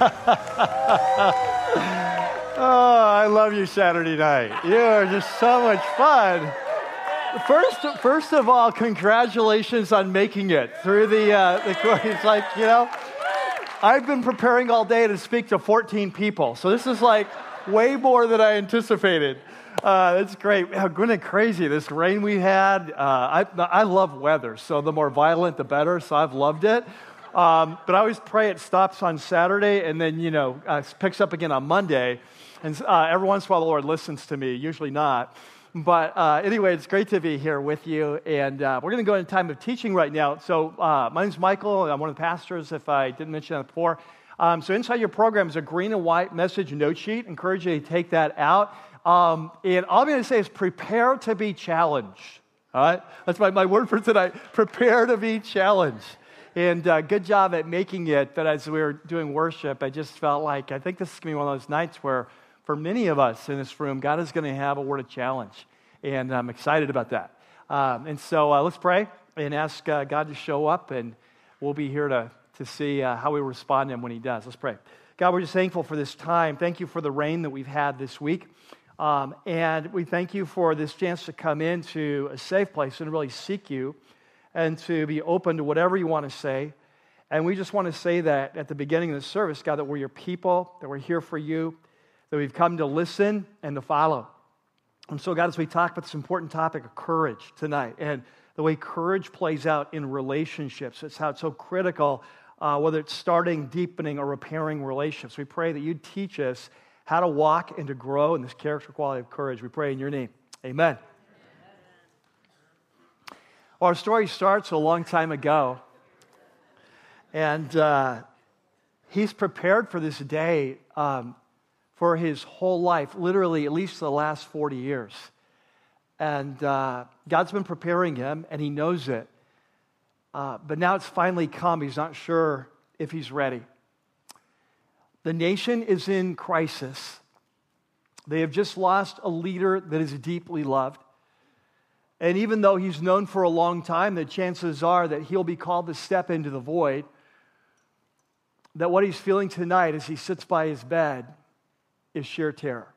oh, I love you Saturday night. You are just so much fun. First, first of all, congratulations on making it through the, uh, the. It's like, you know, I've been preparing all day to speak to 14 people. So this is like way more than I anticipated. Uh, great. Going crazy. This rain we had. Uh, I, I love weather, so the more violent, the better. So I've loved it. Um, but I always pray it stops on Saturday and then, you know, uh, picks up again on Monday. And uh, every once in a while, the Lord listens to me, usually not. But uh, anyway, it's great to be here with you. And uh, we're going to go into time of teaching right now. So, uh, my name's Michael. I'm one of the pastors, if I didn't mention that before. Um, so, inside your program is a green and white message note sheet. Encourage you to take that out. Um, and all I'm going to say is prepare to be challenged. All right? That's my, my word for tonight. Prepare to be challenged. And uh, good job at making it. But as we were doing worship, I just felt like I think this is going to be one of those nights where, for many of us in this room, God is going to have a word of challenge. And I'm excited about that. Um, and so uh, let's pray and ask uh, God to show up, and we'll be here to, to see uh, how we respond to Him when He does. Let's pray. God, we're just thankful for this time. Thank you for the rain that we've had this week. Um, and we thank you for this chance to come into a safe place and really seek you and to be open to whatever you want to say. And we just want to say that at the beginning of the service, God, that we're your people, that we're here for you, that we've come to listen and to follow. And so, God, as we talk about this important topic of courage tonight and the way courage plays out in relationships, it's how it's so critical, uh, whether it's starting, deepening, or repairing relationships. We pray that you teach us how to walk and to grow in this character quality of courage. We pray in your name. Amen. Well, our story starts a long time ago. And uh, he's prepared for this day um, for his whole life, literally at least the last 40 years. And uh, God's been preparing him, and he knows it. Uh, but now it's finally come. He's not sure if he's ready. The nation is in crisis. They have just lost a leader that is deeply loved. And even though he's known for a long time, the chances are that he'll be called to step into the void. That what he's feeling tonight as he sits by his bed is sheer terror.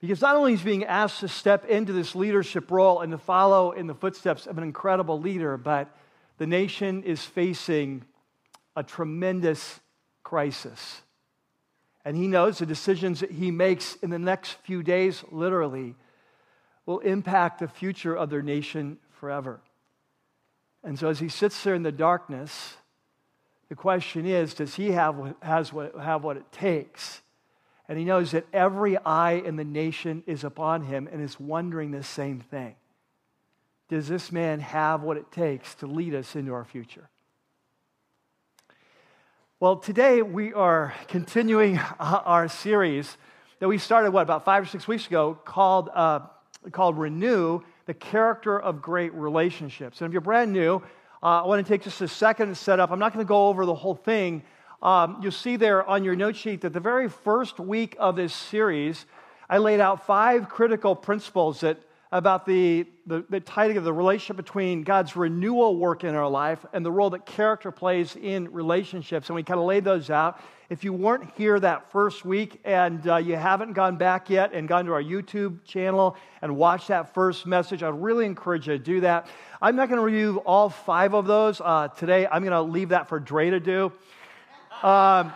Because not only is he being asked to step into this leadership role and to follow in the footsteps of an incredible leader, but the nation is facing a tremendous crisis. And he knows the decisions that he makes in the next few days, literally, will impact the future of their nation forever. And so as he sits there in the darkness, the question is does he have, has what, have what it takes? And he knows that every eye in the nation is upon him and is wondering the same thing. Does this man have what it takes to lead us into our future? Well, today we are continuing our series that we started, what, about five or six weeks ago called uh, called Renew the Character of Great Relationships. And if you're brand new, uh, I want to take just a second to set up. I'm not going to go over the whole thing. Um, you'll see there on your note sheet that the very first week of this series, I laid out five critical principles that about the, the, the of the relationship between God's renewal work in our life and the role that character plays in relationships. And we kind of laid those out. If you weren't here that first week and uh, you haven't gone back yet and gone to our YouTube channel and watched that first message, I'd really encourage you to do that. I'm not going to review all five of those uh, today. I'm going to leave that for Dre to do. Um,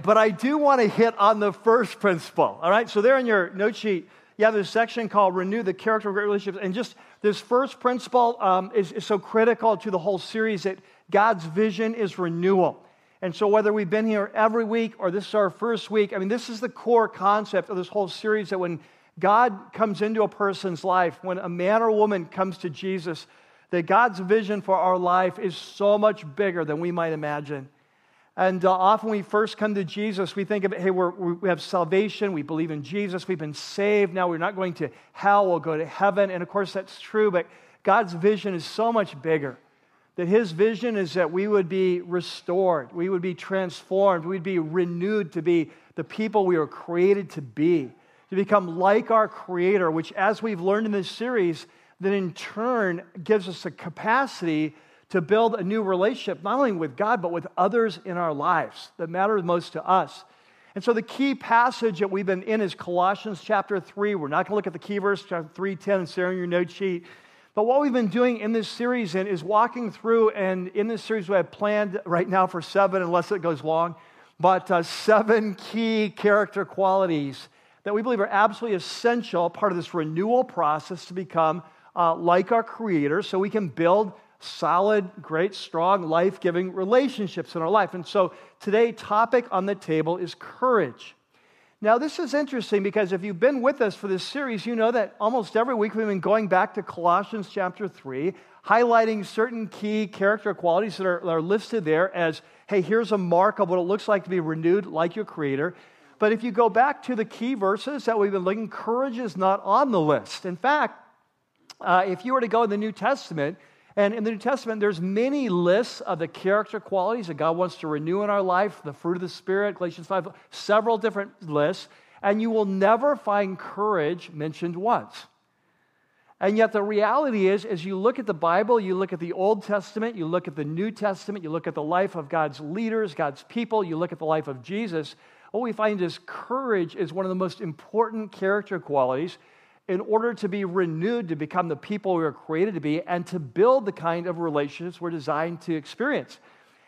but I do want to hit on the first principle. All right, so there in your note sheet, you have this section called Renew the Character of Great Relationships. And just this first principle um, is, is so critical to the whole series that God's vision is renewal. And so, whether we've been here every week or this is our first week, I mean, this is the core concept of this whole series that when God comes into a person's life, when a man or woman comes to Jesus, that God's vision for our life is so much bigger than we might imagine. And uh, often we first come to Jesus, we think of hey, we have salvation, we believe in Jesus, we've been saved, now we're not going to hell, we'll go to heaven. And of course, that's true, but God's vision is so much bigger. That his vision is that we would be restored, we would be transformed, we'd be renewed to be the people we were created to be, to become like our Creator, which, as we've learned in this series, then in turn gives us the capacity to build a new relationship, not only with God, but with others in our lives that matter most to us. And so the key passage that we've been in is Colossians chapter 3. We're not going to look at the key verse, chapter 3, 10, and Sarah in your note sheet. But what we've been doing in this series in is walking through, and in this series we have planned right now for seven, unless it goes long, but uh, seven key character qualities that we believe are absolutely essential, part of this renewal process to become uh, like our Creator so we can build solid, great, strong, life giving relationships in our life. And so today, topic on the table is courage. Now, this is interesting because if you've been with us for this series, you know that almost every week we've been going back to Colossians chapter 3, highlighting certain key character qualities that are, are listed there as, hey, here's a mark of what it looks like to be renewed like your Creator. But if you go back to the key verses that we've been looking, courage is not on the list. In fact, uh, if you were to go in the New Testament, and in the New Testament, there's many lists of the character qualities that God wants to renew in our life, the fruit of the Spirit, Galatians 5, several different lists, and you will never find courage mentioned once. And yet the reality is, as you look at the Bible, you look at the Old Testament, you look at the New Testament, you look at the life of God's leaders, God's people, you look at the life of Jesus, what we find is courage is one of the most important character qualities in order to be renewed to become the people we were created to be and to build the kind of relationships we're designed to experience.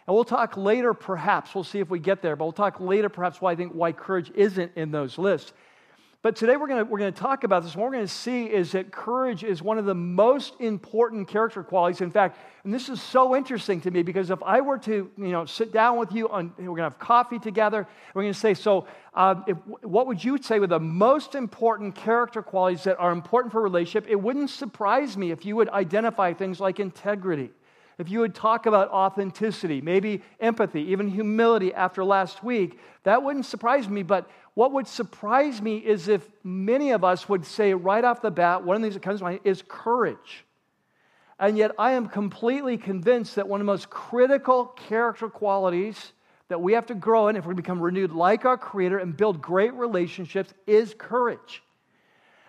And we'll talk later, perhaps, we'll see if we get there, but we'll talk later, perhaps, why I think why courage isn't in those lists. But today we're going we're to talk about this. What we're going to see is that courage is one of the most important character qualities. In fact, and this is so interesting to me because if I were to you know, sit down with you, on, we're going to have coffee together, we're going to say, so um, if, what would you say were the most important character qualities that are important for relationship? It wouldn't surprise me if you would identify things like integrity if you would talk about authenticity, maybe empathy, even humility after last week, that wouldn't surprise me. But what would surprise me is if many of us would say right off the bat, one of the things that comes to mind is courage. And yet, I am completely convinced that one of the most critical character qualities that we have to grow in if we become renewed like our Creator and build great relationships is courage.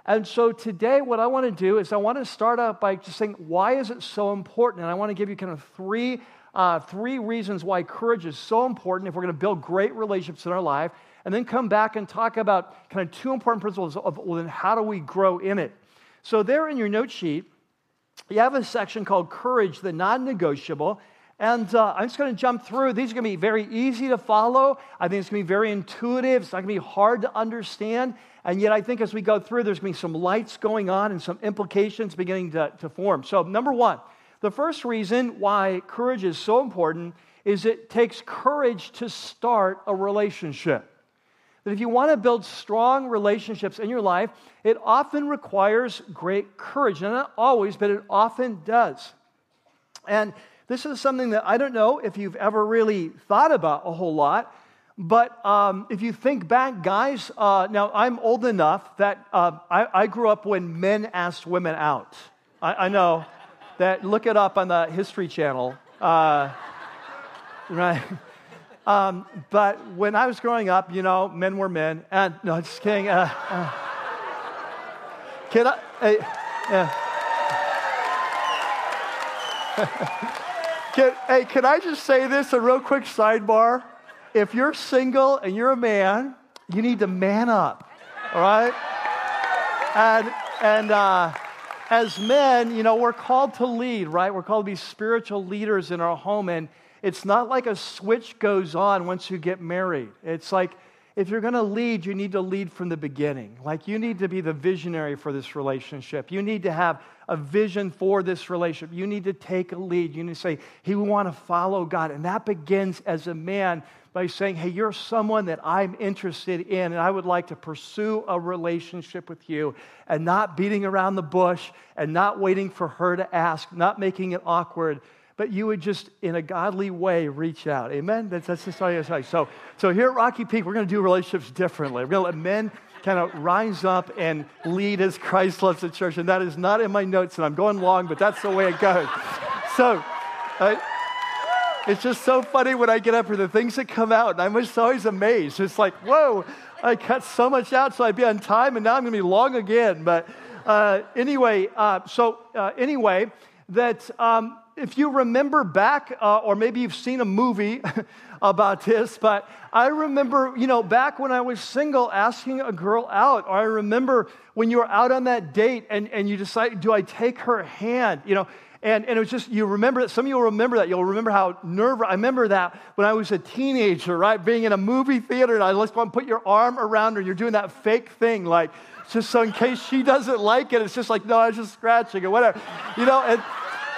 And so today, what I want to do is I want to start out by just saying, why is it so important? And I want to give you kind of three, uh, three reasons why courage is so important if we're going to build great relationships in our life and then come back and talk about kind of two important principles of well, then how do we grow in it. So, there in your note sheet, you have a section called Courage, the Non Negotiable. And uh, I'm just going to jump through. These are going to be very easy to follow. I think it's going to be very intuitive. It's not going to be hard to understand. And yet, I think as we go through, there's going to be some lights going on and some implications beginning to, to form. So, number one, the first reason why courage is so important is it takes courage to start a relationship. That if you want to build strong relationships in your life, it often requires great courage. And not always, but it often does. And this is something that I don't know if you've ever really thought about a whole lot. But um, if you think back, guys, uh, now I'm old enough that uh, I, I, grew up when men asked women out. I, I, know that, look it up on the History Channel. Uh, right? Um, but when I was growing up, you know, men were men. And no, just kidding. Uh, uh, can I? Hey, can, hey, can I just say this, a real quick sidebar? If you're single and you're a man, you need to man up, all right? And, and uh, as men, you know, we're called to lead, right? We're called to be spiritual leaders in our home. And it's not like a switch goes on once you get married. It's like if you're going to lead, you need to lead from the beginning. Like you need to be the visionary for this relationship. You need to have a vision for this relationship. You need to take a lead. You need to say, Hey, we want to follow God. And that begins as a man by saying, Hey, you're someone that I'm interested in, and I would like to pursue a relationship with you, and not beating around the bush and not waiting for her to ask, not making it awkward but you would just, in a godly way, reach out. Amen? That's, that's just all you say. So, so here at Rocky Peak, we're going to do relationships differently. We're going to let men kind of rise up and lead as Christ loves the church. And that is not in my notes, and I'm going long, but that's the way it goes. So, uh, it's just so funny when I get up here, the things that come out, and I'm just always amazed. It's like, whoa, I cut so much out so I'd be on time, and now I'm going to be long again. But uh, anyway, uh, so uh, anyway, that um, if you remember back, uh, or maybe you've seen a movie about this, but I remember, you know, back when I was single, asking a girl out, or I remember when you were out on that date and, and you decide, do I take her hand? You know, and, and it was just, you remember that, some of you will remember that. You'll remember how nerve, I remember that when I was a teenager, right? Being in a movie theater and I just want to put your arm around her. You're doing that fake thing, like, just so in case she doesn't like it, it's just like, no, I was just scratching or whatever. You know, and,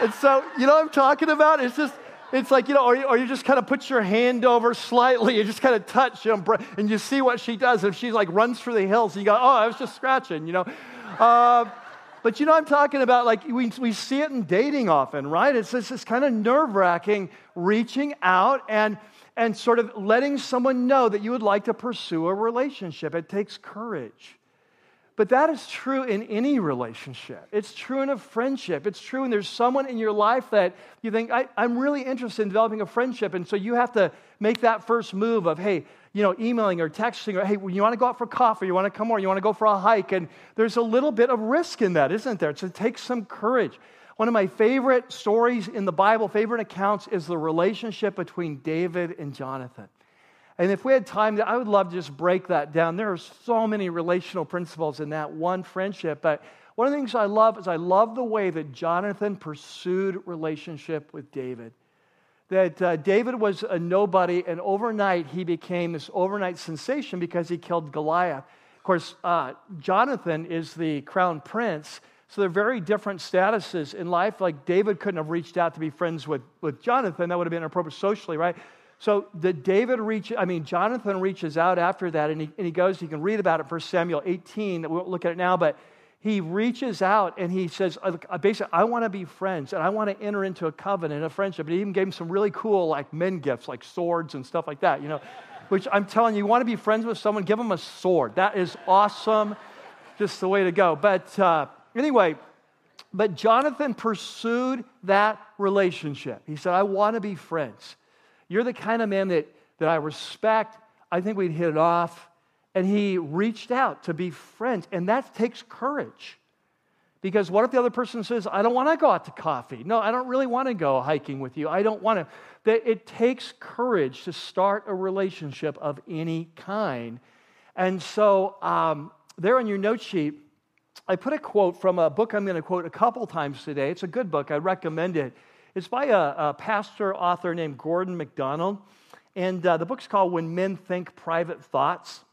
and so, you know what I'm talking about? It's just, it's like, you know, or you, or you just kind of put your hand over slightly, you just kind of touch, know, and you see what she does. If she like runs for the hills, and you go, oh, I was just scratching, you know. Uh, but you know I'm talking about? Like we, we see it in dating often, right? It's this, this kind of nerve wracking reaching out and, and sort of letting someone know that you would like to pursue a relationship. It takes courage. But that is true in any relationship. It's true in a friendship. It's true when there's someone in your life that you think, I, am really interested in developing a friendship. And so you have to make that first move of, hey, you know, emailing or texting, or hey, you want to go out for coffee, you want to come over, you want to go for a hike. And there's a little bit of risk in that, isn't there? So it takes some courage. One of my favorite stories in the Bible, favorite accounts, is the relationship between David and Jonathan. And if we had time, I would love to just break that down. There are so many relational principles in that one friendship. But one of the things I love is I love the way that Jonathan pursued relationship with David. That uh, David was a nobody, and overnight he became this overnight sensation because he killed Goliath. Of course, uh, Jonathan is the crown prince, so they're very different statuses in life. Like David couldn't have reached out to be friends with, with Jonathan, that would have been inappropriate socially, right? So the David reaches, I mean, Jonathan reaches out after that and he, and he goes, you can read about it, in 1 Samuel 18, we won't look at it now, but he reaches out and he says, basically, I want to be friends and I want to enter into a covenant, a friendship. And he even gave him some really cool, like men gifts, like swords and stuff like that, you know, which I'm telling you, you want to be friends with someone, give them a sword. That is awesome. Just the way to go. But uh, anyway, but Jonathan pursued that relationship. He said, I want to be friends. You're the kind of man that, that I respect. I think we'd hit it off. And he reached out to be friends. And that takes courage. Because what if the other person says, I don't want to go out to coffee? No, I don't really want to go hiking with you. I don't want to. That it takes courage to start a relationship of any kind. And so, um, there on your note sheet, I put a quote from a book I'm going to quote a couple times today. It's a good book, I recommend it. It's by a, a pastor author named Gordon MacDonald. And uh, the book's called When Men Think Private Thoughts.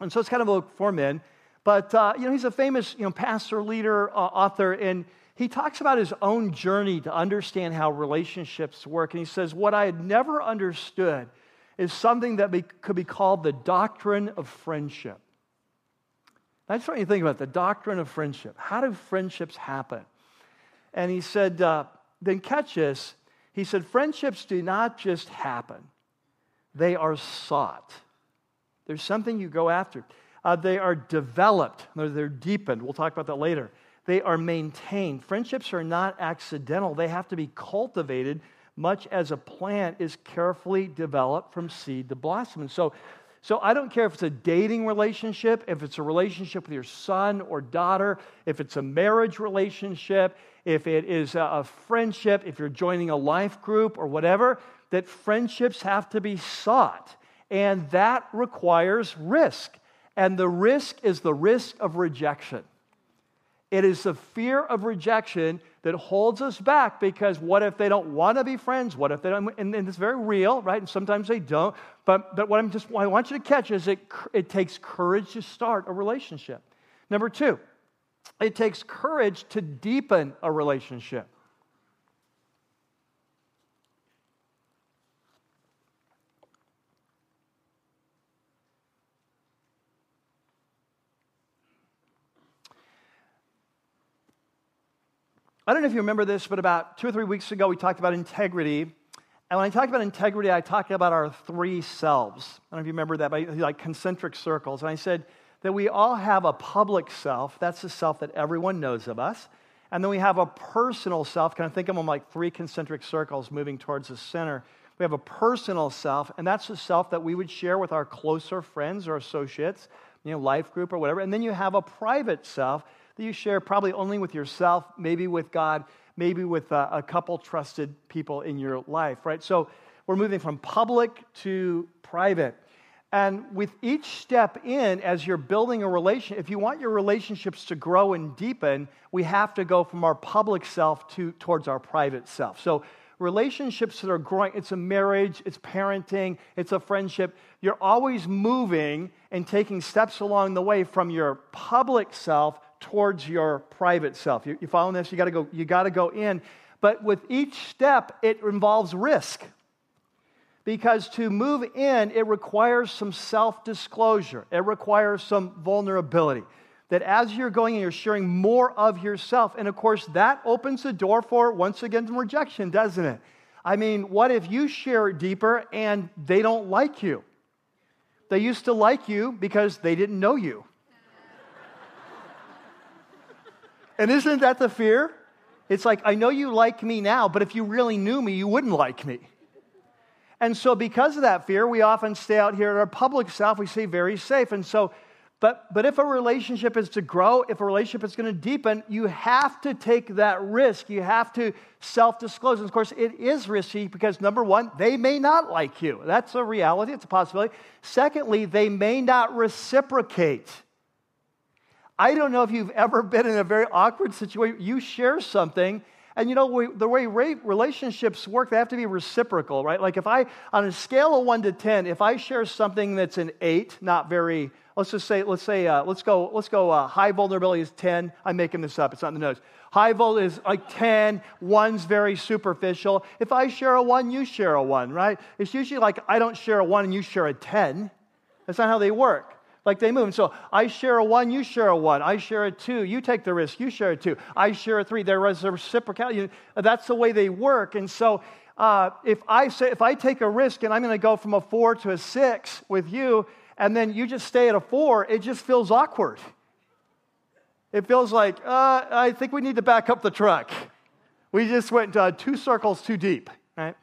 And so it's kind of a for men. But, uh, you know, he's a famous, you know, pastor, leader, uh, author, and he talks about his own journey to understand how relationships work. And he says, What I had never understood is something that be, could be called the doctrine of friendship. I just want you to think about the doctrine of friendship. How do friendships happen? And he said, uh, then catch this. He said, friendships do not just happen, they are sought. There's something you go after. Uh, they are developed, they're deepened. We'll talk about that later. They are maintained. Friendships are not accidental, they have to be cultivated, much as a plant is carefully developed from seed to blossom. And so, so I don't care if it's a dating relationship, if it's a relationship with your son or daughter, if it's a marriage relationship, if it is a friendship, if you're joining a life group or whatever, that friendships have to be sought. And that requires risk. And the risk is the risk of rejection. It is the fear of rejection that holds us back because what if they don't want to be friends? What if they don't? And, and, it's very real, right? And sometimes they don't. But, but what I'm just, what I want you to catch is it, it takes courage to start a relationship. Number two, it takes courage to deepen a relationship. I don't know if you remember this, but about two or three weeks ago, we talked about integrity. And when I talked about integrity, I talked about our three selves. I don't know if you remember that, but like concentric circles. And I said, that we all have a public self. That's the self that everyone knows of us. And then we have a personal self. Kind of think of them like three concentric circles moving towards the center. We have a personal self, and that's the self that we would share with our closer friends or associates, you know, life group or whatever. And then you have a private self that you share probably only with yourself, maybe with God, maybe with a, a couple trusted people in your life, right? So we're moving from public to private. And with each step in, as you're building a relation, if you want your relationships to grow and deepen, we have to go from our public self to towards our private self. So relationships that are growing, it's a marriage, it's parenting, it's a friendship. You're always moving and taking steps along the way from your public self towards your private self. You, you following this? You gotta go, you gotta go in. But with each step, it involves risk because to move in, it requires some self disclosure, it requires some vulnerability. That as you're going and you're sharing more of yourself, and of course, that opens the door for, once again, rejection, doesn't it? I mean, what if you share deeper and they don't like you? They used to like you because they didn't know you. And isn't that the fear? It's like, I know you like me now, but if you really knew me, you wouldn't like me. And so, because of that fear, we often stay out here at our public self. We stay very safe. And so, but, but if a relationship is to grow, if a relationship is going to deepen, you have to take that risk. You have to self disclose. And of course, it is risky because number one, they may not like you. That's a reality, it's a possibility. Secondly, they may not reciprocate. I don't know if you've ever been in a very awkward situation. You share something and you know, we, the way relationships work, they have to be reciprocal, right? Like if I, on a scale of one to 10, if I share something that's an eight, not very, let's just say, let's say, uh, let's go, let's go, uh, high vulnerability is 10. I'm making this up, it's not in the notes. High vol is like 10, one's very superficial. If I share a one, you share a one, right? It's usually like I don't share a one and you share a 10. That's not how they work like they move. And so I share a one, you share a one. I share a two, you take the risk, you share a two. I share a three. There is a reciprocality. That's the way they work. And so uh, if I say if I take a risk and I'm going to go from a four to a six with you, and then you just stay at a four, it just feels awkward. It feels like uh, I think we need to back up the truck. We just went uh, two circles too deep, right?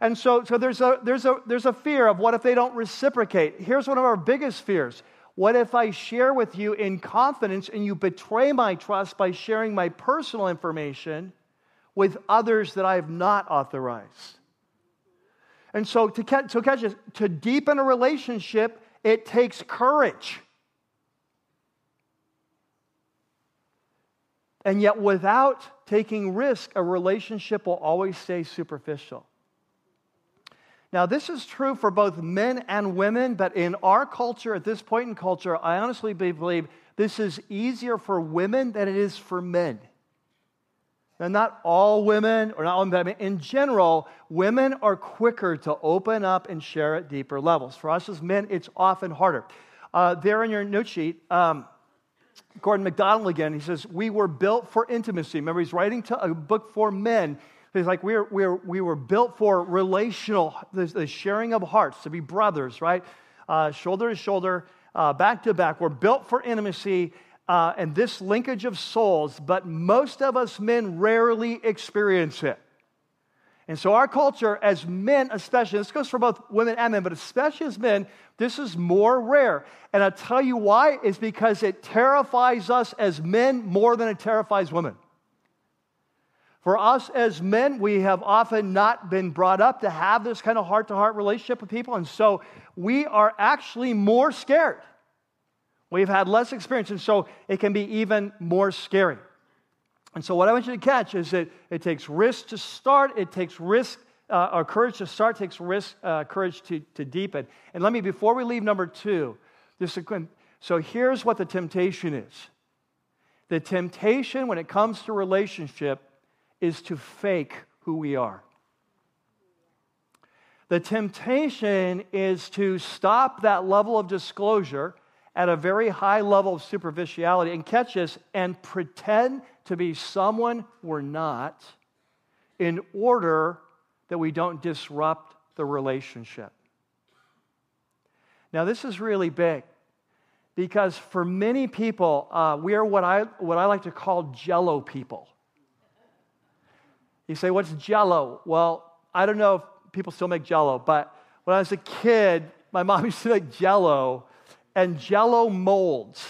And so, so there's, a, there's, a, there's a fear of what if they don't reciprocate? Here's one of our biggest fears what if I share with you in confidence and you betray my trust by sharing my personal information with others that I have not authorized? And so, to catch, so catch this, to deepen a relationship, it takes courage. And yet, without taking risk, a relationship will always stay superficial. Now, this is true for both men and women, but in our culture, at this point in culture, I honestly believe this is easier for women than it is for men. Now, not all women, or not all but in general, women are quicker to open up and share at deeper levels. For us as men, it's often harder. Uh, there in your note sheet, um, Gordon MacDonald again, he says, We were built for intimacy. Remember, he's writing to a book for men it's like we're, we're, we were built for relational, the, sharing of hearts, to be brothers, right? Uh, shoulder to shoulder, uh, back to back. We're built for intimacy uh, and this linkage of souls, but most of us men rarely experience it. And so, our culture, as men especially, this goes for both women and men, but especially as men, this is more rare. And I'll tell you why, is because it terrifies us as men more than it terrifies women. For us as men, we have often not been brought up to have this kind of heart to heart relationship with people. And so we are actually more scared. We've had less experience. And so it can be even more scary. And so, what I want you to catch is that it takes risk to start, it takes risk uh, or courage to start, takes risk, uh, courage to, to deepen. And let me, before we leave number two, this, so here's what the temptation is the temptation when it comes to relationship is to fake who we are. The temptation is to stop that level of disclosure at a very high level of superficiality and catch us and pretend to be someone we're not in order that we don't disrupt the relationship. Now, this is really big because for many people, uh, we are what I, what I like to call jello people. You say, what's jello? Well, I don't know if people still make jello, but when I was a kid, my mom used to make jello and jello molds,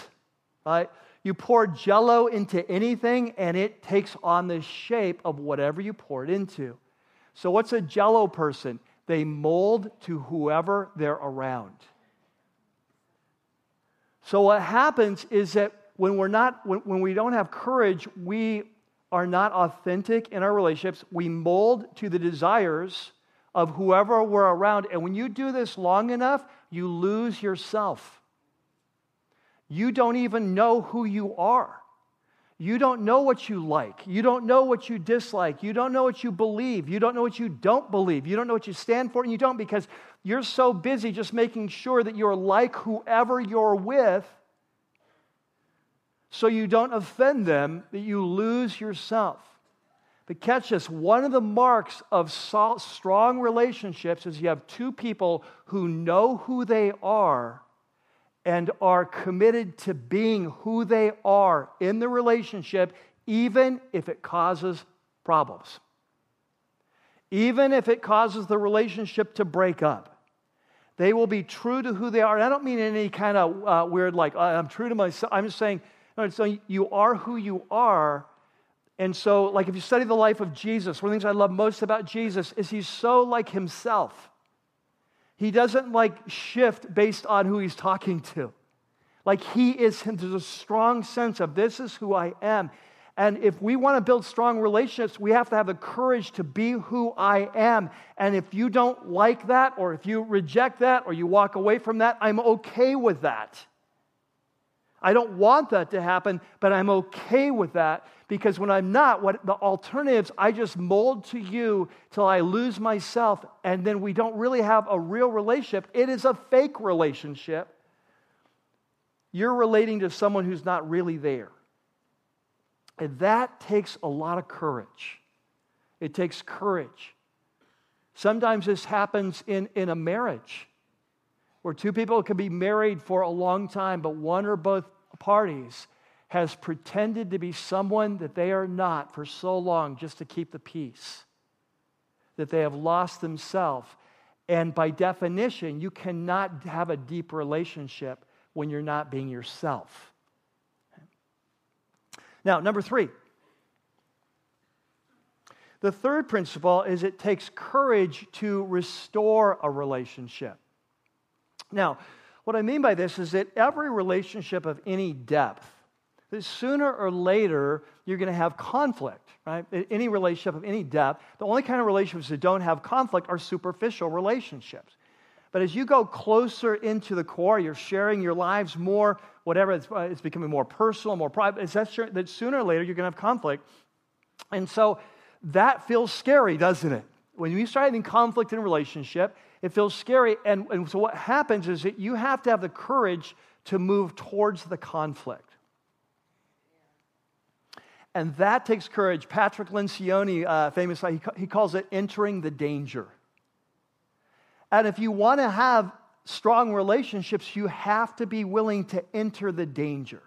right? You pour jello into anything, and it takes on the shape of whatever you pour it into. So, what's a jello person? They mold to whoever they're around. So, what happens is that when, we're not, when, when we don't have courage, we are not authentic in our relationships. We mold to the desires of whoever we're around. And when you do this long enough, you lose yourself. You don't even know who you are. You don't know what you like. You don't know what you dislike. You don't know what you believe. You don't know what you don't believe. You don't know what you stand for and you don't because you're so busy just making sure that you're like whoever you're with so you don't offend them that you lose yourself. But catch this one of the marks of strong relationships is you have two people who know who they are and are committed to being who they are in the relationship, even if it causes problems. Even if it causes the relationship to break up. They will be true to who they are. And I don't mean any kind of uh, weird, like, I'm true to myself. I'm just saying, so you are who you are and so, like, if you study the life of Jesus, one of the things I love most about Jesus is he's so like himself. He doesn't like shift based on who he's talking to. Like, he is. There's a strong sense of this is who I am. And if we want to build strong relationships, we have to have the courage to be who I am. And if you don't like that, or if you reject that, or you walk away from that, I'm okay with that. I don't want that to happen, but I'm okay with that because when I'm not, what the alternatives, I just mold to you till I lose myself, and then we don't really have a real relationship. It is a fake relationship. You're relating to someone who's not really there. And that takes a lot of courage. It takes courage. Sometimes this happens in, in a marriage where two people can be married for a long time, but one or both parties has pretended to be someone that they are not for so long just to keep the peace, that they have lost themselves. And by definition, you cannot have a deep relationship when you're not being yourself. Now, number three. The third principle is it takes courage to restore a relationship. Now, what I mean by this is that every relationship of any depth, that sooner or later you're going to have conflict, right? Any relationship of any depth, the only kind of relationships that don't have conflict are superficial relationships. But as you go closer into the core, you're sharing your lives more, whatever, it's, uh, it's becoming more personal, more private. It's that, that sooner or later you're going to have conflict. And so that feels scary, doesn't it? When you start having conflict in a relationship, it feels scary. And, and so what happens is that you have to have the courage to move towards the conflict. And that takes courage. Patrick Lencioni, uh, famously, he, he calls it entering the danger. And if you want to have strong relationships, you have to be willing to enter the danger.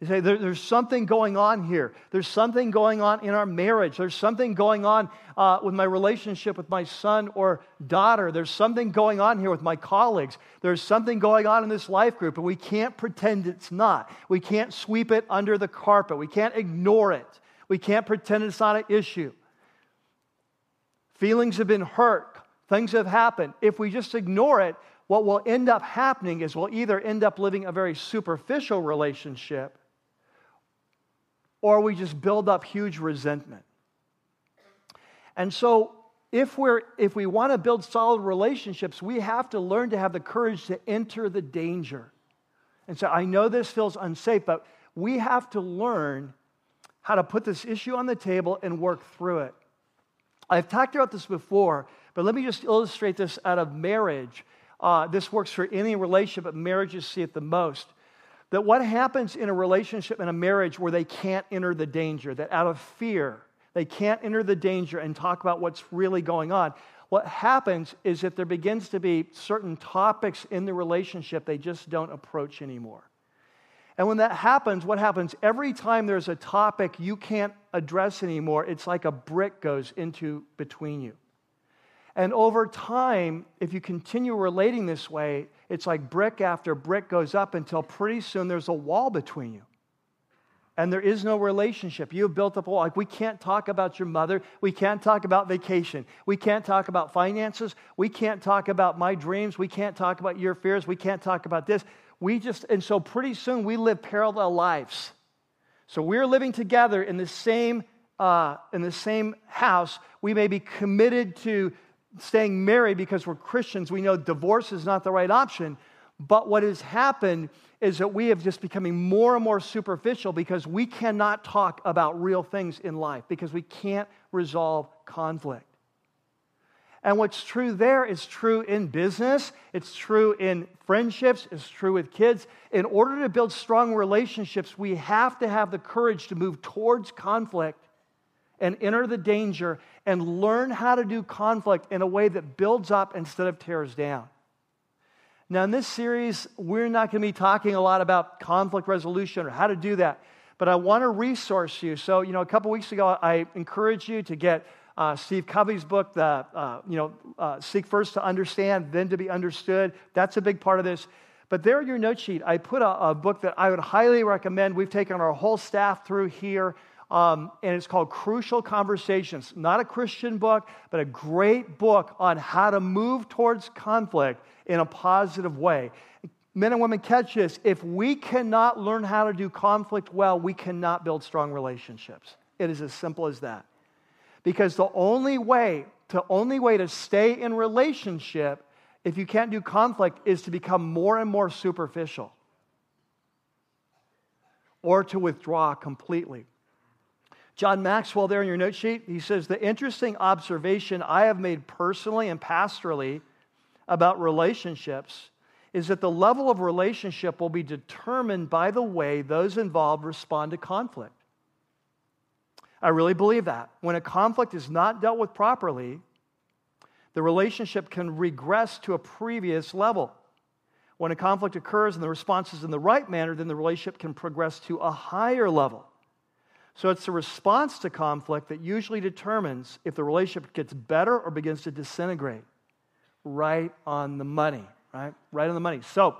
You say, there, there's something going on here. There's something going on in our marriage. There's something going on uh, with my relationship with my son or daughter. There's something going on here with my colleagues. There's something going on in this life group, and we can't pretend it's not. We can't sweep it under the carpet. We can't ignore it. We can't pretend it's not an issue. Feelings have been hurt, things have happened. If we just ignore it, what will end up happening is we'll either end up living a very superficial relationship or we just build up huge resentment. And so, if, we're, if we want to build solid relationships, we have to learn to have the courage to enter the danger. And so, I know this feels unsafe, but we have to learn how to put this issue on the table and work through it. I've talked about this before, but let me just illustrate this out of marriage. Uh, this works for any relationship, but marriages see it the most. That what happens in a relationship, in a marriage where they can't enter the danger, that out of fear, they can't enter the danger and talk about what's really going on. What happens is that there begins to be certain topics in the relationship they just don't approach anymore. And when that happens, what happens? Every time there's a topic you can't address anymore, it's like a brick goes into between you. And over time, if you continue relating this way, it's like brick after brick goes up until pretty soon there's a wall between you. and there is no relationship. You have built up a wall. Like, we can't talk about your mother. We can't talk about vacation. We can't talk about finances. We can't talk about my dreams. We can't talk about your fears. We can't talk about this. We just, and so pretty soon we live parallel lives. So we're living together in the same, uh, in the same house. We may be committed to staying married because we're Christians. We know divorce is not the right option. But what has happened is that we have just becoming more and more superficial because we cannot talk about real things in life because we can't resolve conflict. And what's true there is true in business, it's true in friendships, it's true with kids. In order to build strong relationships, we have to have the courage to move towards conflict and enter the danger and learn how to do conflict in a way that builds up instead of tears down. Now, in this series, we're not going to be talking a lot about conflict resolution or how to do that, but I want to resource you. So, you know, a couple weeks ago, I encouraged you to get uh, Steve Covey's book, the, uh, you know, uh, Seek First to Understand, Then to Be Understood. That's a big part of this. But there in your note sheet, I put a, a book that I would highly recommend. We've taken our whole staff through here. Um, and it's called Crucial Conversations. Not a Christian book, but a great book on how to move towards conflict in a positive way. Men and women, catch this. If we cannot learn how to do conflict well, we cannot build strong relationships. It is as simple as that. Because the only way, the only way to stay in relationship if you can't do conflict is to become more and more superficial or to withdraw completely. John Maxwell, there in your note sheet, he says, The interesting observation I have made personally and pastorally about relationships is that the level of relationship will be determined by the way those involved respond to conflict. I really believe that. When a conflict is not dealt with properly, the relationship can regress to a previous level. When a conflict occurs and the response is in the right manner, then the relationship can progress to a higher level. So it's the response to conflict that usually determines if the relationship gets better or begins to disintegrate. Right on the money, right? Right on the money. So,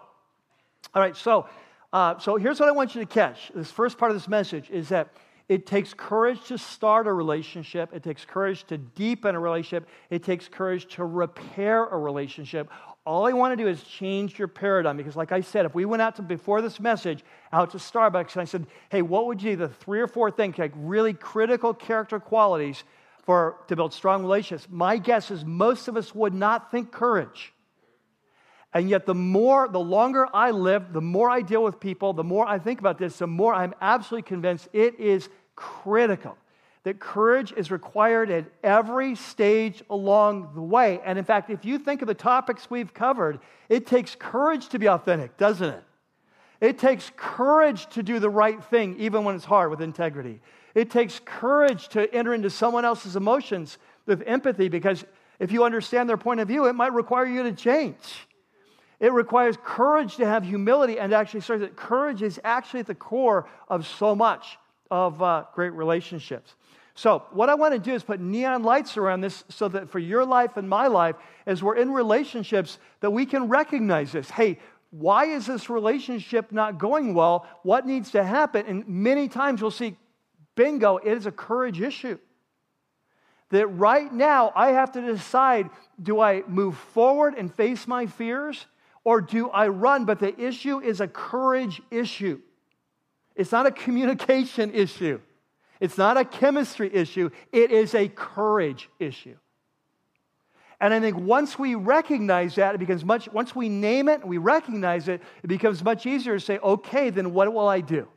all right, so, uh, so here's what I want you to catch. This first part of this message is that it takes courage to start a relationship. It takes courage to deepen a relationship. It takes courage to repair a relationship. All I want to do is change your paradigm because, like I said, if we went out to before this message out to Starbucks and I said, "Hey, what would you the three or four things like really critical character qualities for to build strong relationships?" My guess is most of us would not think courage. And yet, the more, the longer I live, the more I deal with people, the more I think about this, the more I'm absolutely convinced it is critical that courage is required at every stage along the way. And in fact, if you think of the topics we've covered, it takes courage to be authentic, doesn't it? It takes courage to do the right thing, even when it's hard, with integrity. It takes courage to enter into someone else's emotions with empathy because if you understand their point of view, it might require you to change. It requires courage to have humility and actually start that courage is actually at the core of so much of uh, great relationships. So, what I want to do is put neon lights around this so that for your life and my life, as we're in relationships, that we can recognize this. Hey, why is this relationship not going well? What needs to happen? And many times we'll see, bingo, it is a courage issue. That right now I have to decide do I move forward and face my fears or do I run? But the issue is a courage issue, it's not a communication issue. It's not a chemistry issue, it is a courage issue. And I think once we recognize that, it becomes much, once we name it and we recognize it, it becomes much easier to say, okay, then what will I do?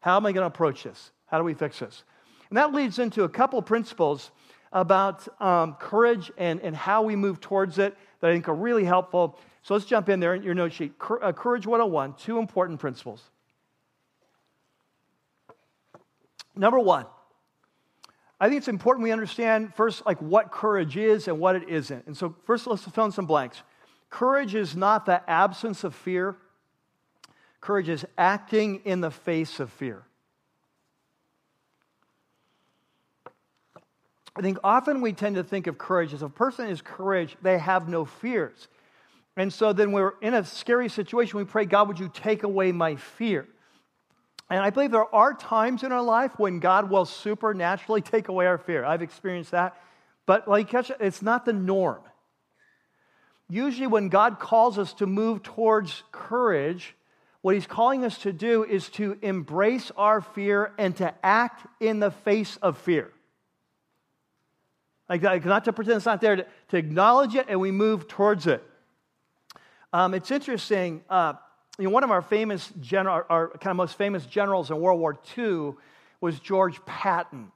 How am I going to approach this? How do we fix this? And that leads into a couple principles about um, courage and, and how we move towards it that I think are really helpful. So let's jump in there in your note sheet. Uh, courage 101, two important principles. Number one, I think it's important we understand first, like what courage is and what it isn't. And so, first, let's fill in some blanks. Courage is not the absence of fear, courage is acting in the face of fear. I think often we tend to think of courage as a person is courage, they have no fears. And so then we're in a scary situation, we pray, God, would you take away my fear? And I believe there are times in our life when God will supernaturally take away our fear. I've experienced that. But like it's not the norm. Usually, when God calls us to move towards courage, what He's calling us to do is to embrace our fear and to act in the face of fear. Like, not to pretend it's not there, to, to acknowledge it and we move towards it. Um, it's interesting. Uh, you know, one of our famous general, our kind of most famous generals in World War II was George Patton.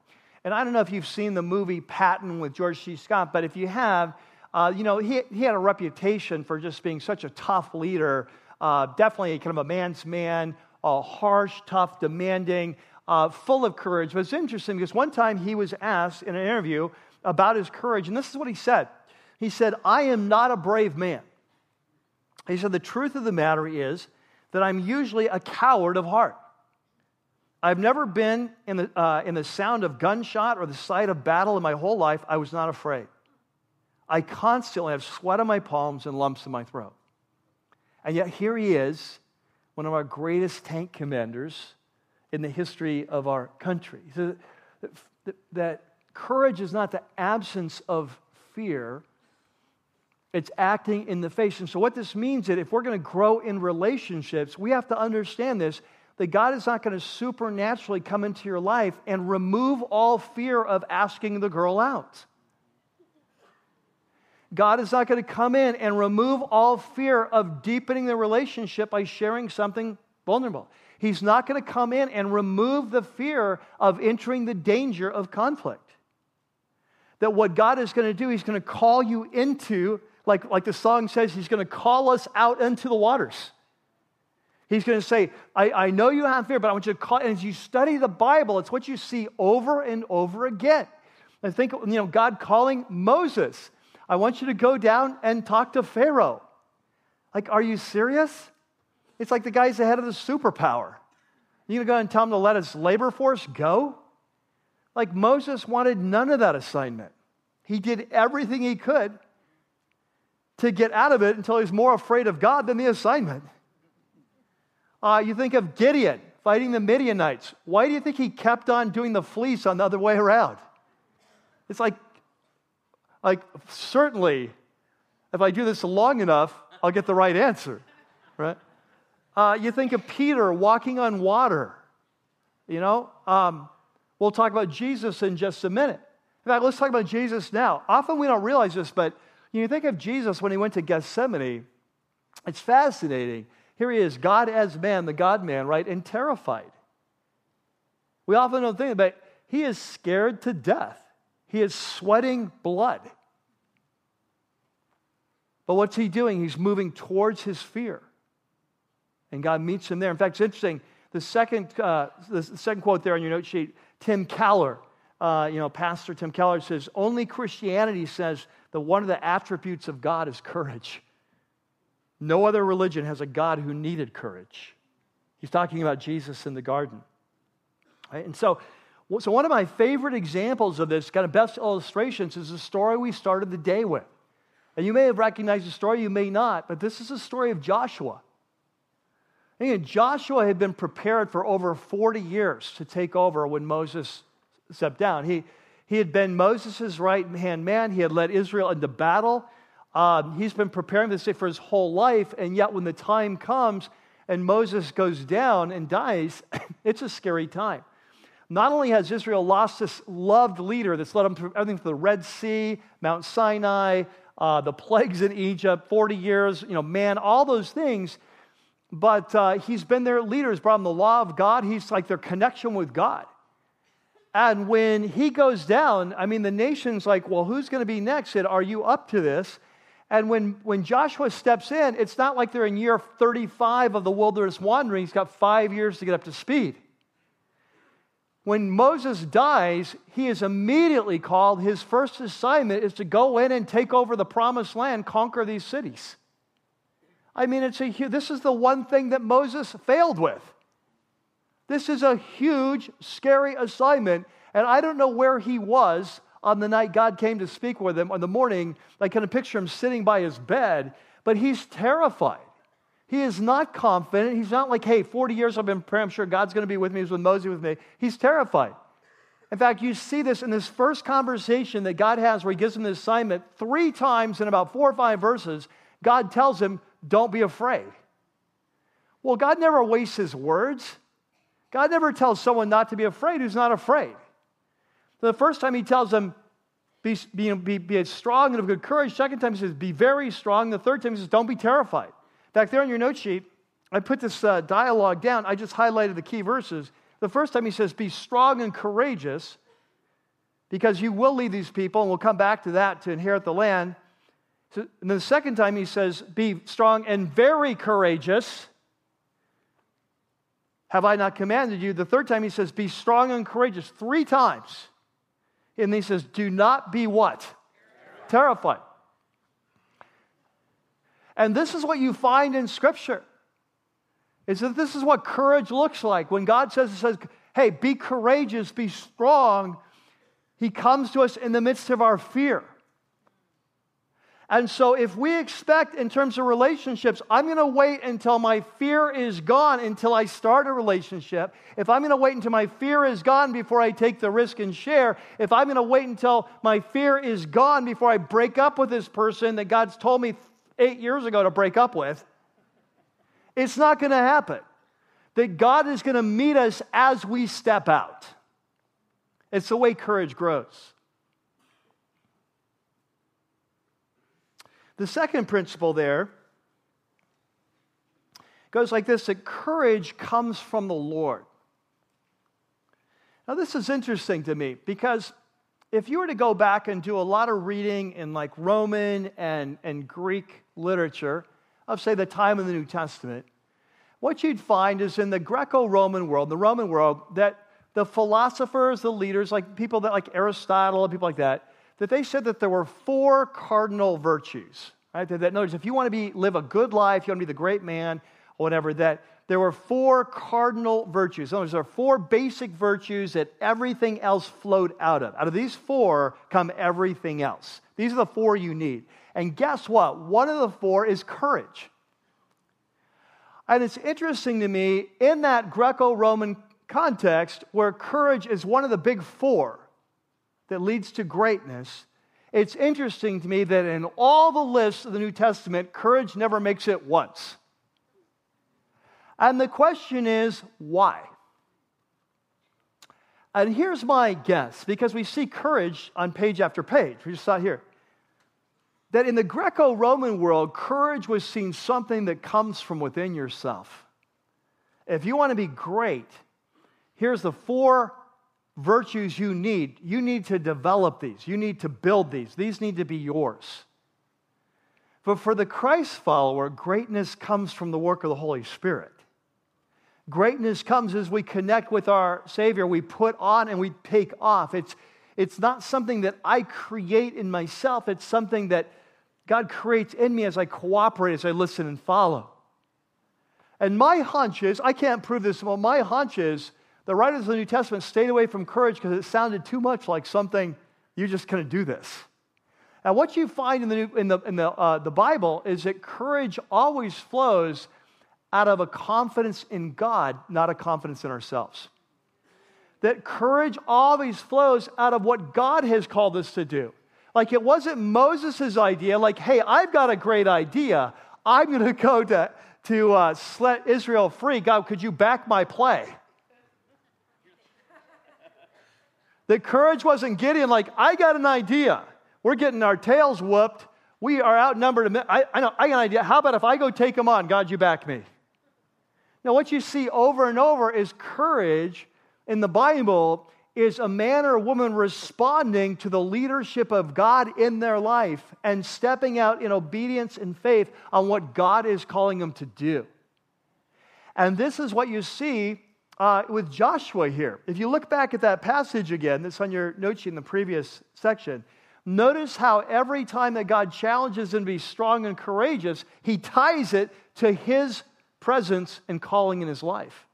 And I don't know if you've seen the movie Patton with George C. Scott, but if you have, uh, you know, he, he had a reputation for just being such a tough leader, uh, definitely kind of a man's man, uh, harsh, tough, demanding, uh, full of courage. But it's interesting because one time he was asked in an interview about his courage, and this is what he said. He said, I am not a brave man. He said, The truth of the matter is that I'm usually a coward of heart. I've never been in the, uh, in the sound of gunshot or the sight of battle in my whole life. I was not afraid. I constantly have sweat on my palms and lumps in my throat. And yet, here he is, one of our greatest tank commanders in the history of our country. So that, that courage is not the absence of fear, it's acting in the face. And so, what this means is that if we're going to grow in relationships, we have to understand this that God is not going to supernaturally come into your life and remove all fear of asking the girl out. God is not going to come in and remove all fear of deepening the relationship by sharing something vulnerable. He's not going to come in and remove the fear of entering the danger of conflict. That what God is going to do, He's going to call you into like, like the song says, he's going to call us out into the waters. He's going to say, I, I know you have fear, but I want you to call. And as you study the Bible, it's what you see over and over again. I think, you know, God calling Moses, I want you to go down and talk to Pharaoh. Like, are you serious? It's like the guy's the head of the superpower. You're gonna go and tell him to let his labor force go? Like Moses wanted none of that assignment. He did everything he could to get out of it until he's more afraid of God than the assignment. Uh, you think of Gideon fighting the Midianites. Why do you think he kept on doing the fleece on the other way around? It's like, like certainly, if I do this long enough, I'll get the right answer, right? Uh, you think of Peter walking on water. You know, um, we'll talk about Jesus in just a minute. In fact, let's talk about Jesus now. Often we don't realize this, but you think of Jesus when he went to Gethsemane, it's fascinating. Here he is, God as man, the God man, right? And terrified. We often don't think about it. He is scared to death. He is sweating blood. But what's he doing? He's moving towards his fear. And God meets him there. In fact, it's interesting. The second, uh, the second quote there on your note sheet, Tim Keller, uh, you know, Pastor Tim Keller says, only Christianity says that one of the attributes of God is courage. No other religion has a God who needed courage. He's talking about Jesus in the garden. Right? And so, so, one of my favorite examples of this, kind of best illustrations, is the story we started the day with. And you may have recognized the story, you may not, but this is the story of Joshua. Joshua had been prepared for over 40 years to take over when Moses stepped down. He, he had been Moses' right hand man. He had led Israel into battle. Um, he's been preparing this for his whole life. And yet, when the time comes and Moses goes down and dies, it's a scary time. Not only has Israel lost this loved leader that's led them through everything from the Red Sea, Mount Sinai, uh, the plagues in Egypt, 40 years, you know, man, all those things. But uh, he's been their leader, he's brought them the law of God. He's like their connection with God. And when he goes down, I mean, the nation's like, well, who's going to be next? Said, are you up to this? And when, when Joshua steps in, it's not like they're in year 35 of the wilderness wandering. He's got five years to get up to speed. When Moses dies, he is immediately called, his first assignment is to go in and take over the promised land, conquer these cities. I mean, it's a, this is the one thing that Moses failed with. This is a huge, scary assignment. And I don't know where he was on the night God came to speak with him on the morning. I kind of picture him sitting by his bed, but he's terrified. He is not confident. He's not like, hey, 40 years I've been praying. I'm sure God's going to be with me. He's with Moses with me. He's terrified. In fact, you see this in this first conversation that God has where he gives him the assignment three times in about four or five verses. God tells him, don't be afraid. Well, God never wastes his words. God never tells someone not to be afraid who's not afraid. The first time he tells them, be, be, be, be strong and of good courage. Second time he says, be very strong. The third time he says, don't be terrified. Back there on your note sheet, I put this uh, dialogue down. I just highlighted the key verses. The first time he says, be strong and courageous because you will lead these people, and we'll come back to that to inherit the land. So, and then the second time he says, be strong and very courageous. Have I not commanded you? The third time he says, be strong and courageous. Three times. And he says, Do not be what? Terrified. And this is what you find in Scripture. Is that this is what courage looks like. When God says, says, hey, be courageous, be strong, He comes to us in the midst of our fear. And so, if we expect in terms of relationships, I'm going to wait until my fear is gone until I start a relationship. If I'm going to wait until my fear is gone before I take the risk and share, if I'm going to wait until my fear is gone before I break up with this person that God's told me eight years ago to break up with, it's not going to happen. That God is going to meet us as we step out. It's the way courage grows. The second principle there goes like this that courage comes from the Lord. Now, this is interesting to me because if you were to go back and do a lot of reading in like Roman and, and Greek literature of, say, the time of the New Testament, what you'd find is in the Greco Roman world, the Roman world, that the philosophers, the leaders, like people that like Aristotle and people like that, that they said that there were four cardinal virtues. Right? That, that notice if you want to be live a good life, you want to be the great man, or whatever, that there were four cardinal virtues. In other words, there are four basic virtues that everything else flowed out of. Out of these four come everything else. These are the four you need. And guess what? One of the four is courage. And it's interesting to me in that Greco Roman context where courage is one of the big four that leads to greatness, it's interesting to me that in all the lists of the New Testament, courage never makes it once. And the question is, why? And here's my guess because we see courage on page after page. We just saw here. That in the Greco Roman world, courage was seen something that comes from within yourself. If you want to be great, here's the four virtues you need. You need to develop these, you need to build these. These need to be yours. But for the Christ follower, greatness comes from the work of the Holy Spirit. Greatness comes as we connect with our Savior, we put on and we take off. It's, it's not something that I create in myself, it's something that God creates in me as I cooperate, as I listen and follow. And my hunch is, I can't prove this, but my hunch is the writers of the New Testament stayed away from courage because it sounded too much like something you're just going to do this. Now, what you find in the, in the, in the, uh, the Bible is that courage always flows out of a confidence in God, not a confidence in ourselves. That courage always flows out of what God has called us to do. Like it wasn't Moses' idea, like, hey, I've got a great idea. I'm going to go to, to uh, let Israel free. God, could you back my play? That courage wasn't Gideon like, I got an idea. We're getting our tails whooped. We are outnumbered. I, I know, I got an idea. How about if I go take them on? God, you back me. Now, what you see over and over is courage in the Bible is a man or a woman responding to the leadership of God in their life and stepping out in obedience and faith on what God is calling them to do. And this is what you see uh, with Joshua here. If you look back at that passage again, that's on your note sheet in the previous section, notice how every time that God challenges him to be strong and courageous, he ties it to his presence and calling in his life.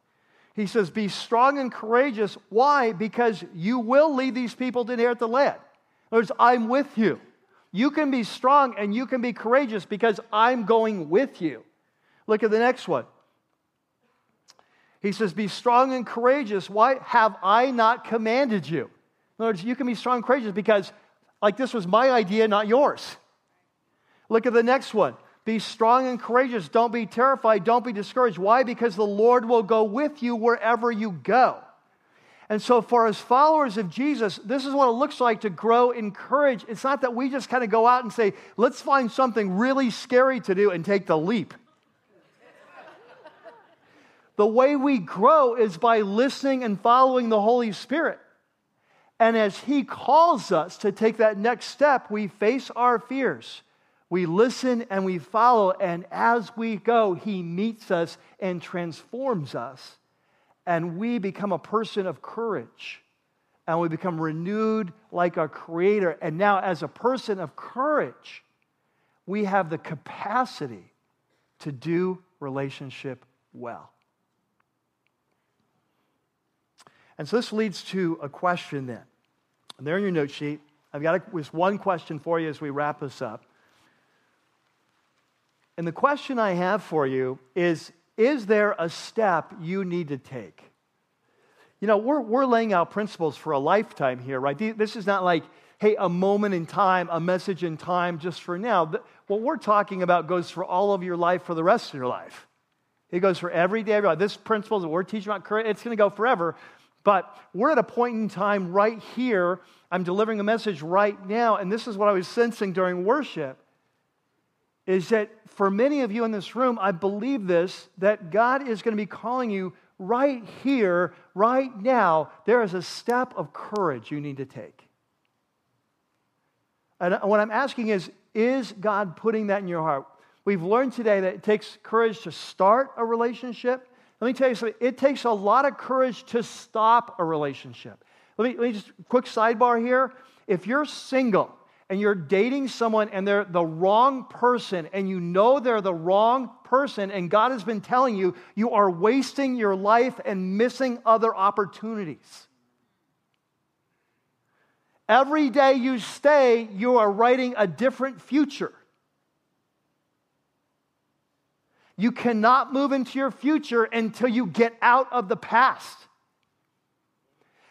He says, Be strong and courageous. Why? Because you will lead these people to inherit the land. In other words, I'm with you. You can be strong and you can be courageous because I'm going with you. Look at the next one. He says, Be strong and courageous. Why have I not commanded you? In other words, you can be strong and courageous because, like, this was my idea, not yours. Look at the next one. Be strong and courageous. Don't be terrified. Don't be discouraged. Why? Because the Lord will go with you wherever you go. And so, for as followers of Jesus, this is what it looks like to grow in courage. It's not that we just kind of go out and say, let's find something really scary to do and take the leap. The way we grow is by listening and following the Holy Spirit. And as He calls us to take that next step, we face our fears. We listen and we follow, and as we go, He meets us and transforms us and we become a person of courage and we become renewed like our creator and now as a person of courage we have the capacity to do relationship well and so this leads to a question then and there in your note sheet i've got just one question for you as we wrap this up and the question i have for you is is there a step you need to take? You know, we're, we're laying out principles for a lifetime here, right? This is not like, hey, a moment in time, a message in time just for now. What we're talking about goes for all of your life for the rest of your life. It goes for every day of your life. This principle that we're teaching about it's going to go forever. But we're at a point in time right here. I'm delivering a message right now, and this is what I was sensing during worship is that for many of you in this room, I believe this, that God is going to be calling you right here, right now. There is a step of courage you need to take. And what I'm asking is, is God putting that in your heart? We've learned today that it takes courage to start a relationship. Let me tell you something, it takes a lot of courage to stop a relationship. Let me, let me just quick sidebar here. If you're single, and you're dating someone and they're the wrong person and you know they're the wrong person and God has been telling you, you are wasting your life and missing other opportunities. Every day you stay, you are writing a different future. You cannot move into your future until you get out of the past.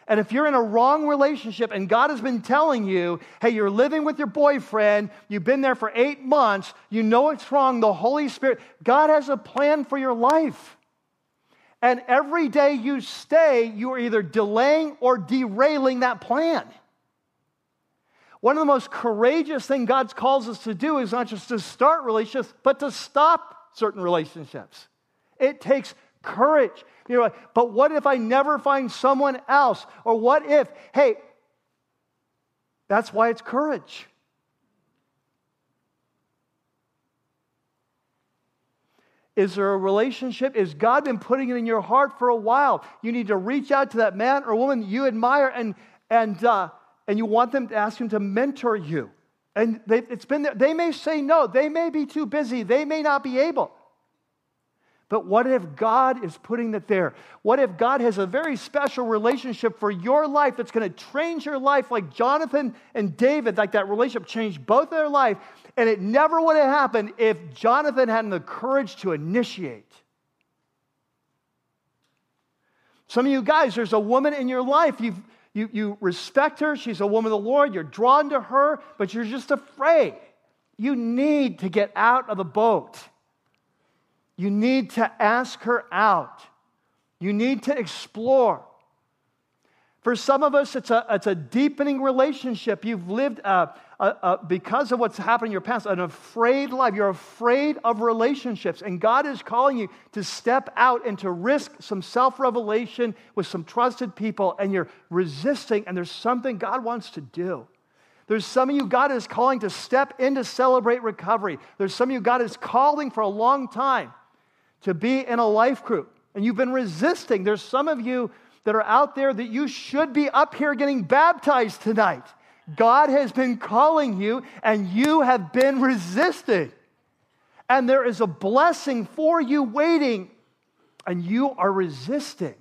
And if you're in a wrong relationship and God has been telling you, hey, you're living with your boyfriend, you've been there for eight months, you know it's wrong, the Holy Spirit, God has a plan for your life. And every day you stay, you are either delaying or derailing that plan. One of the most courageous things God calls us to do is not just to start relationships, but to stop certain relationships. It takes courage. You're like, but what if I never find someone else? Or what if, hey, that's why it's courage. Is there a relationship? Is God been putting it in your heart for a while? You need to reach out to that man or woman you admire and, and, uh, and you want them to ask him to mentor you. And it's been there. They may say no. They may be too busy. They may not be able. But what if God is putting it there? What if God has a very special relationship for your life that's going to change your life like Jonathan and David, like that relationship changed both their life, and it never would have happened if Jonathan hadn't the courage to initiate. Some of you guys, there's a woman in your life, you you, you respect her, she's a woman of the Lord, you're drawn to her, but you're just afraid. You need to get out of the boat. You need to ask her out. You need to explore. For some of us, it's a, it's a deepening relationship. You've lived uh, uh, uh, because of what's happened in your past, an afraid life. You're afraid of relationships. And God is calling you to step out and to risk some self revelation with some trusted people. And you're resisting, and there's something God wants to do. There's some of you God is calling to step in to celebrate recovery. There's some of you God is calling for a long time to be in a life group and you've been resisting. There's some of you that are out there that you should be up here getting baptized tonight. God has been calling you and you have been resisting. And there is a blessing for you waiting and you are resisting.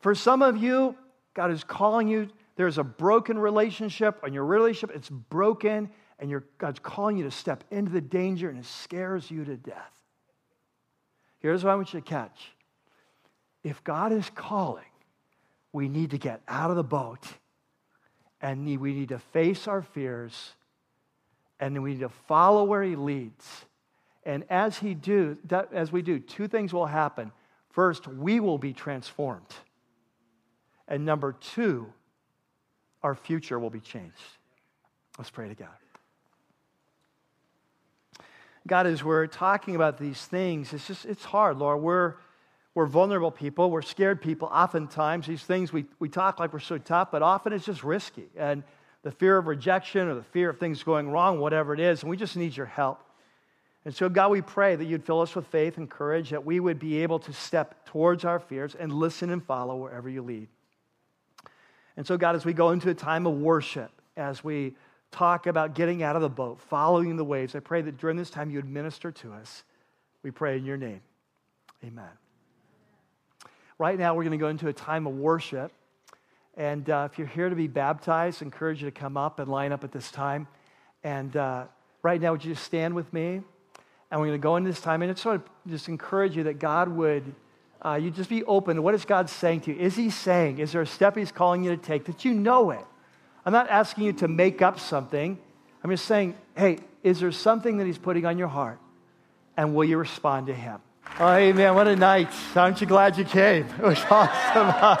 For some of you, God is calling you. There's a broken relationship, and your relationship, it's broken, and God's calling you to step into the danger and it scares you to death. Here's what I want you to catch. If God is calling, we need to get out of the boat and we need to face our fears and we need to follow where he leads. And as he do, as we do, two things will happen. First, we will be transformed. And number two, our future will be changed. Let's pray to God. God, as we're talking about these things, it's just, it's hard, Lord. We're, we're vulnerable people. We're scared people. Oftentimes, these things we, we talk like we're so tough, but often it's just risky. And the fear of rejection or the fear of things going wrong, whatever it is, and we just need your help. And so, God, we pray that you'd fill us with faith and courage, that we would be able to step towards our fears and listen and follow wherever you lead. And so, God, as we go into a time of worship, as we talk about getting out of the boat, following the waves, I pray that during this time you would minister to us. We pray in your name. Amen. Right now, we're going to go into a time of worship. And uh, if you're here to be baptized, I encourage you to come up and line up at this time. And uh, right now, would you just stand with me? And we're going to go into this time. And I just want to just encourage you that God would, uh, you just be open. What is God saying to you? Is He saying, is there a step He's calling you to take that you know it? I'm not asking you to make up something. I'm just saying, hey, is there something that He's putting on your heart? And will you respond to Him? Oh, hey, man, What a night. Aren't you glad you came? It was awesome.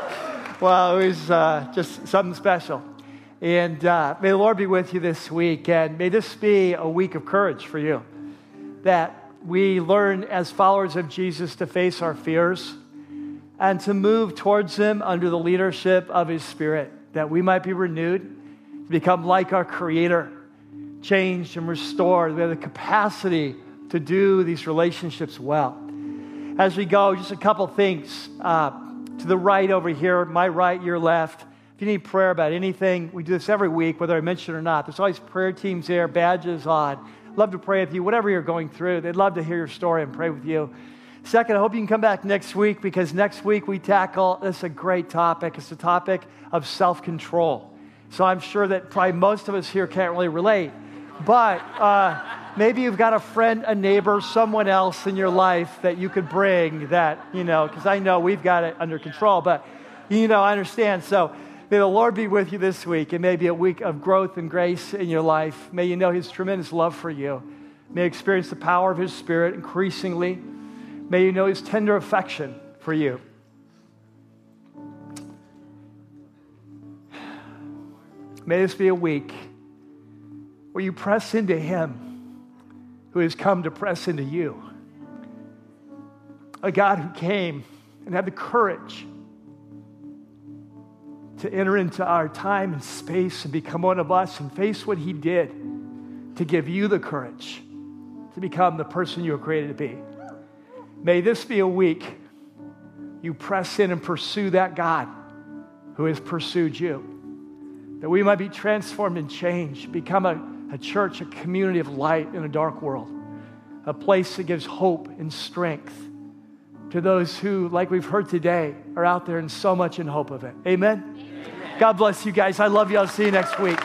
well, it was uh, just something special. And uh, may the Lord be with you this week. And may this be a week of courage for you that we learn as followers of Jesus to face our fears and to move towards Him under the leadership of His Spirit, that we might be renewed, to become like our Creator, changed and restored. We have the capacity to do these relationships well. As we go, just a couple things. Uh, to the right over here, my right, your left. If you need prayer about anything, we do this every week, whether I mention it or not. There's always prayer teams there, badges on love to pray with you, whatever you're going through. They'd love to hear your story and pray with you. Second, I hope you can come back next week because next week we tackle this is a great topic. It's the topic of self control. So I'm sure that probably most of us here can't really relate, but uh, maybe you've got a friend, a neighbor, someone else in your life that you could bring that, you know, because I know we've got it under control, but, you know, I understand. So May the Lord be with you this week. It may be a week of growth and grace in your life. May you know His tremendous love for you. May you experience the power of His Spirit increasingly. May you know His tender affection for you. May this be a week where you press into Him who has come to press into you. A God who came and had the courage to enter into our time and space and become one of us and face what He did to give you the courage to become the person you were created to be. May this be a week you press in and pursue that God who has pursued you. That we might be transformed and changed, become a, a church, a community of light in a dark world, a place that gives hope and strength to those who, like we've heard today, are out there and so much in hope of it. Amen. God bless you guys. I love you. I'll see you next week.